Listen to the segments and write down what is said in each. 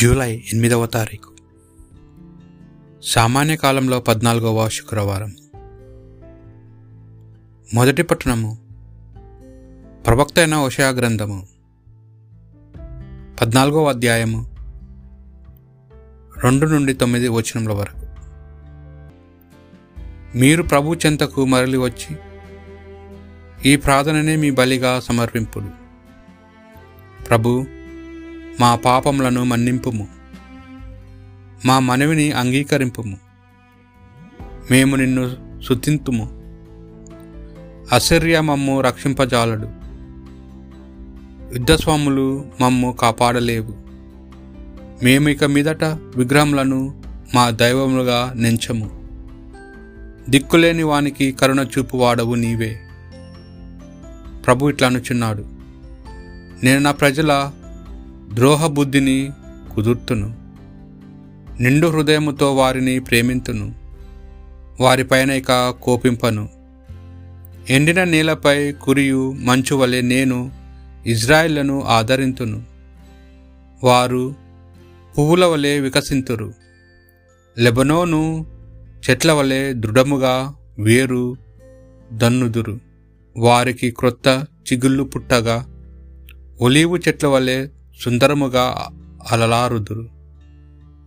July ఎనిమిదవ తారీఖు. సామాన్య కాలంలో పద్నాలుగవ శుక్రవారం. మొదటి పట్టణము ప్రవక్త అయిన గ్రంథము. పద్నాలుగవ అధ్యాయము రెండు నుండి తొమ్మిది వచనముల వరకు. మీరు ప్రభు చెంతకు మరలి వచ్చి ఈ ప్రార్థననే మీ బలిగా సమర్పింపుడు ప్రభు మా పాపములను మన్నింపుము. మా మనవిని అంగీకరింపుము. మేము నిన్ను శుతింతుము అసర్య మమ్ము రక్షింపజాలడు. యుద్ధస్వాములు మమ్ము కాపాడలేవు. మేము ఇక మీదట విగ్రహములను మా దైవములుగా నెంచము. దిక్కులేని వానికి కరుణ చూపు వాడవు నీవే. ప్రభు ఇట్లా అనుచున్నాడు నేను నా ప్రజల ద్రోహ బుద్ధిని కుదుర్తును. నిండు హృదయముతో వారిని ప్రేమింతును. వారిపైన ఇక కోపింపను. ఎండిన నేలపై కురియు మంచు వలె నేను ఇజ్రాయిళ్ళను ఆదరింతును. వారు పువ్వుల వలె వికసింతురు. లెబనోను చెట్ల వలె దృఢముగా వేరు దన్నుదురు. వారికి క్రొత్త చిగుళ్ళు పుట్టగా ఒలీవు చెట్ల వలె సుందరముగా అలలారుదురు.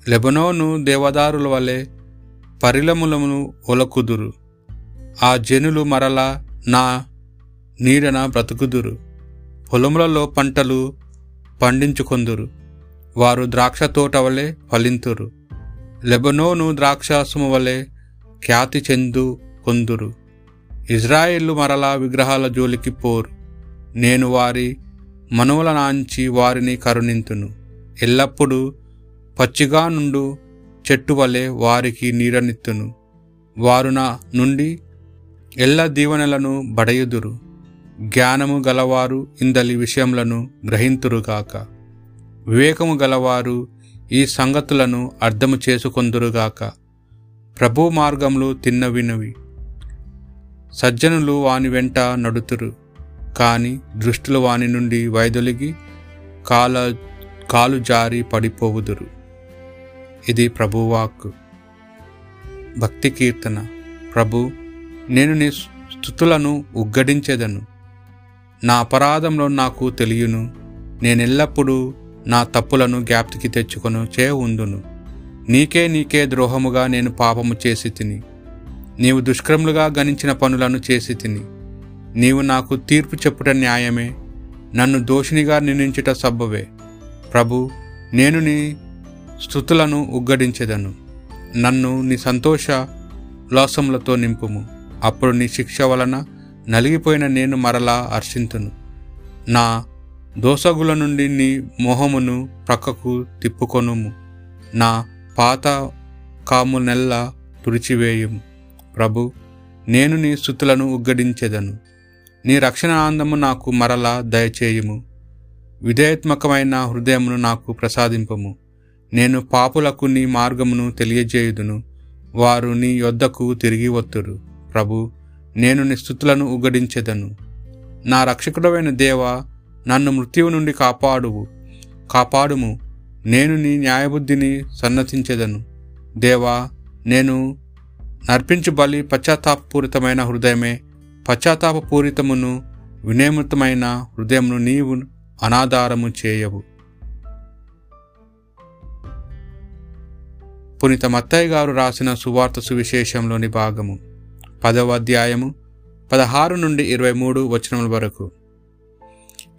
లెబనోను దేవదారుల వలె పరిలములమును ఒలకుదురు. ఆ జనులు మరలా నా నీడన బ్రతుకుదురు. పొలములలో పంటలు పండించుకొందురు. వారు ద్రాక్ష తోట వలె ఫలింతురు. లెబనోను ద్రాక్షాసము వలె ఖ్యాతి చెందు కొందురు ఇజ్రాయిల్లు మరలా విగ్రహాల జోలికి పోరు. నేను వారి మనువుల నాంచి వారిని కరుణింతును. ఎల్లప్పుడూ పచ్చిగా నుండు చెట్టు వలె వారికి నీడనిత్తును. వారు నా నుండి ఎల్ల దీవెనలను బడయుదురు. జ్ఞానము గలవారు ఇందలి విషయములను గ్రహింతురుగాక వివేకము గలవారు ఈ సంగతులను అర్థము చేసుకొందురుగాక ప్రభు మార్గములు తిన్నవినవి. సజ్జనులు వాని వెంట నడుతురు. కానీ దృష్టిలో వాని నుండి వైదొలిగి కాల కాలు జారి పడిపోవుదురు. ఇది ప్రభువాక్ భక్తి కీర్తన. ప్రభు నేను నీ స్థుతులను ఉగ్గడించెదను. నా అపరాధంలో నాకు తెలియను. నేనెల్లప్పుడూ నా తప్పులను జ్ఞాప్తికి తెచ్చుకొను చే ఉందును. నీకే నీకే ద్రోహముగా నేను పాపము చేసి తిని. నీవు దుష్క్రములుగా గణించిన పనులను చేసి తిని. నీవు నాకు తీర్పు చెప్పుట న్యాయమే. నన్ను దోషినిగా నిందించుట సబ్బవే. ప్రభు నేను నీ స్థుతులను ఉగ్గడించెదను. నన్ను నీ సంతోష లోసములతో నింపుము. అప్పుడు నీ శిక్ష వలన నలిగిపోయిన నేను మరలా హర్షింతును. నా దోసగుల నుండి నీ మొహమును ప్రక్కకు తిప్పుకొనుము. నా పాత కాము నెల్ల తుడిచివేయుము. ప్రభు నేను నీ స్థుతులను ఉగ్గడించెదను. నీ రక్షణ ఆనందము నాకు మరలా దయచేయుము. విధేయాత్మకమైన హృదయమును నాకు ప్రసాదింపము. నేను పాపులకు నీ మార్గమును తెలియజేయుదును. వారు నీ యొద్దకు తిరిగి వత్తురు. ప్రభు నేను నీ స్థుతులను ఉగ్గడించెదను నా రక్షకుడమైన దేవ నన్ను మృత్యువు నుండి కాపాడువు. కాపాడుము. నేను నీ న్యాయబుద్ధిని సన్నతించెదను. దేవా నేను నర్పించు బలి పశ్చాత్తాపూరితమైన హృదయమే పశ్చాత్తాపపూరితమును వినయమృతమైన హృదయమును నీవు అనాధారము చేయవు. పునీత మత్తయ్య గారు రాసిన సువార్త సువిశేషంలోని భాగము పదవ అధ్యాయము పదహారు నుండి ఇరవై మూడు వచనముల వరకు.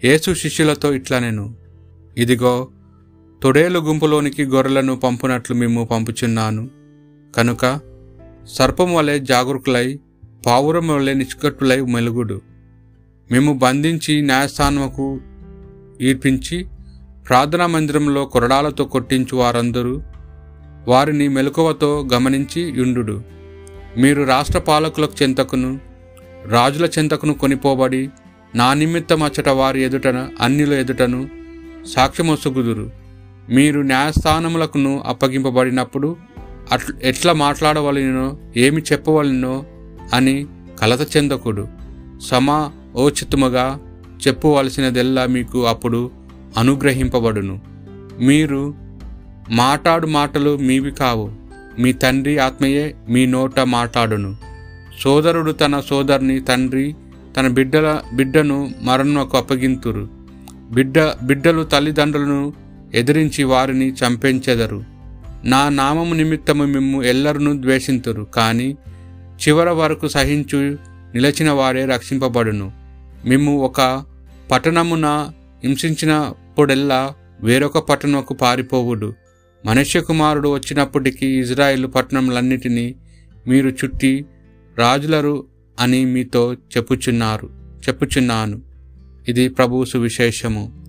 యేసు శిష్యులతో ఇట్లా నేను ఇదిగో తొడేలు గుంపులోనికి గొర్రెలను పంపునట్లు మేము పంపుచున్నాను. కనుక సర్పం వలె జాగరూకులై పావురం వలె నిష్కట్టులై మెలుగుడు. మేము బంధించి న్యాయస్థానముకు ఈర్పించి ప్రార్థనా మందిరంలో కొరడాలతో కొట్టించు వారందరూ వారిని మెలకువతో గమనించి యుండు మీరు రాష్ట్ర పాలకులకు చెంతకును రాజుల చెంతకును కొనిపోబడి నా నిమిత్తం అచ్చట వారి ఎదుటన అన్నిల ఎదుటను సాక్ష్యమొసుగుదురు. మీరు న్యాయస్థానములకును అప్పగింపబడినప్పుడు అట్ ఎట్లా మాట్లాడవలనో ఏమి చెప్పవలనో అని కలత చెందకుడు. సమా ఓచితముగా చెప్పువలసినదెల్లా మీకు అప్పుడు అనుగ్రహింపబడును. మీరు మాటాడు మాటలు మీవి కావు. మీ తండ్రి ఆత్మయే మీ నోట మాట్లాడును సోదరుడు తన సోదరుని తండ్రి తన బిడ్డల బిడ్డను మరణకు అప్పగింతురు. బిడ్డ బిడ్డలు తల్లిదండ్రులను ఎదిరించి వారిని చంపించెదరు. నా నామము నిమిత్తము మిమ్ము ఎల్లరును ద్వేషింతురు. కానీ చివర వరకు సహించు నిలచిన వారే రక్షింపబడును. మేము ఒక పట్టణమున హింసించినప్పుడెల్లా వేరొక పట్టణముకు పారిపోవుడు. మనుష్య కుమారుడు వచ్చినప్పటికీ ఇజ్రాయిల్ పట్టణములన్నిటినీ మీరు చుట్టి రాజులరు అని మీతో చెప్పుచున్నారు చెప్పుచున్నాను. ఇది ప్రభువు సువిశేషము.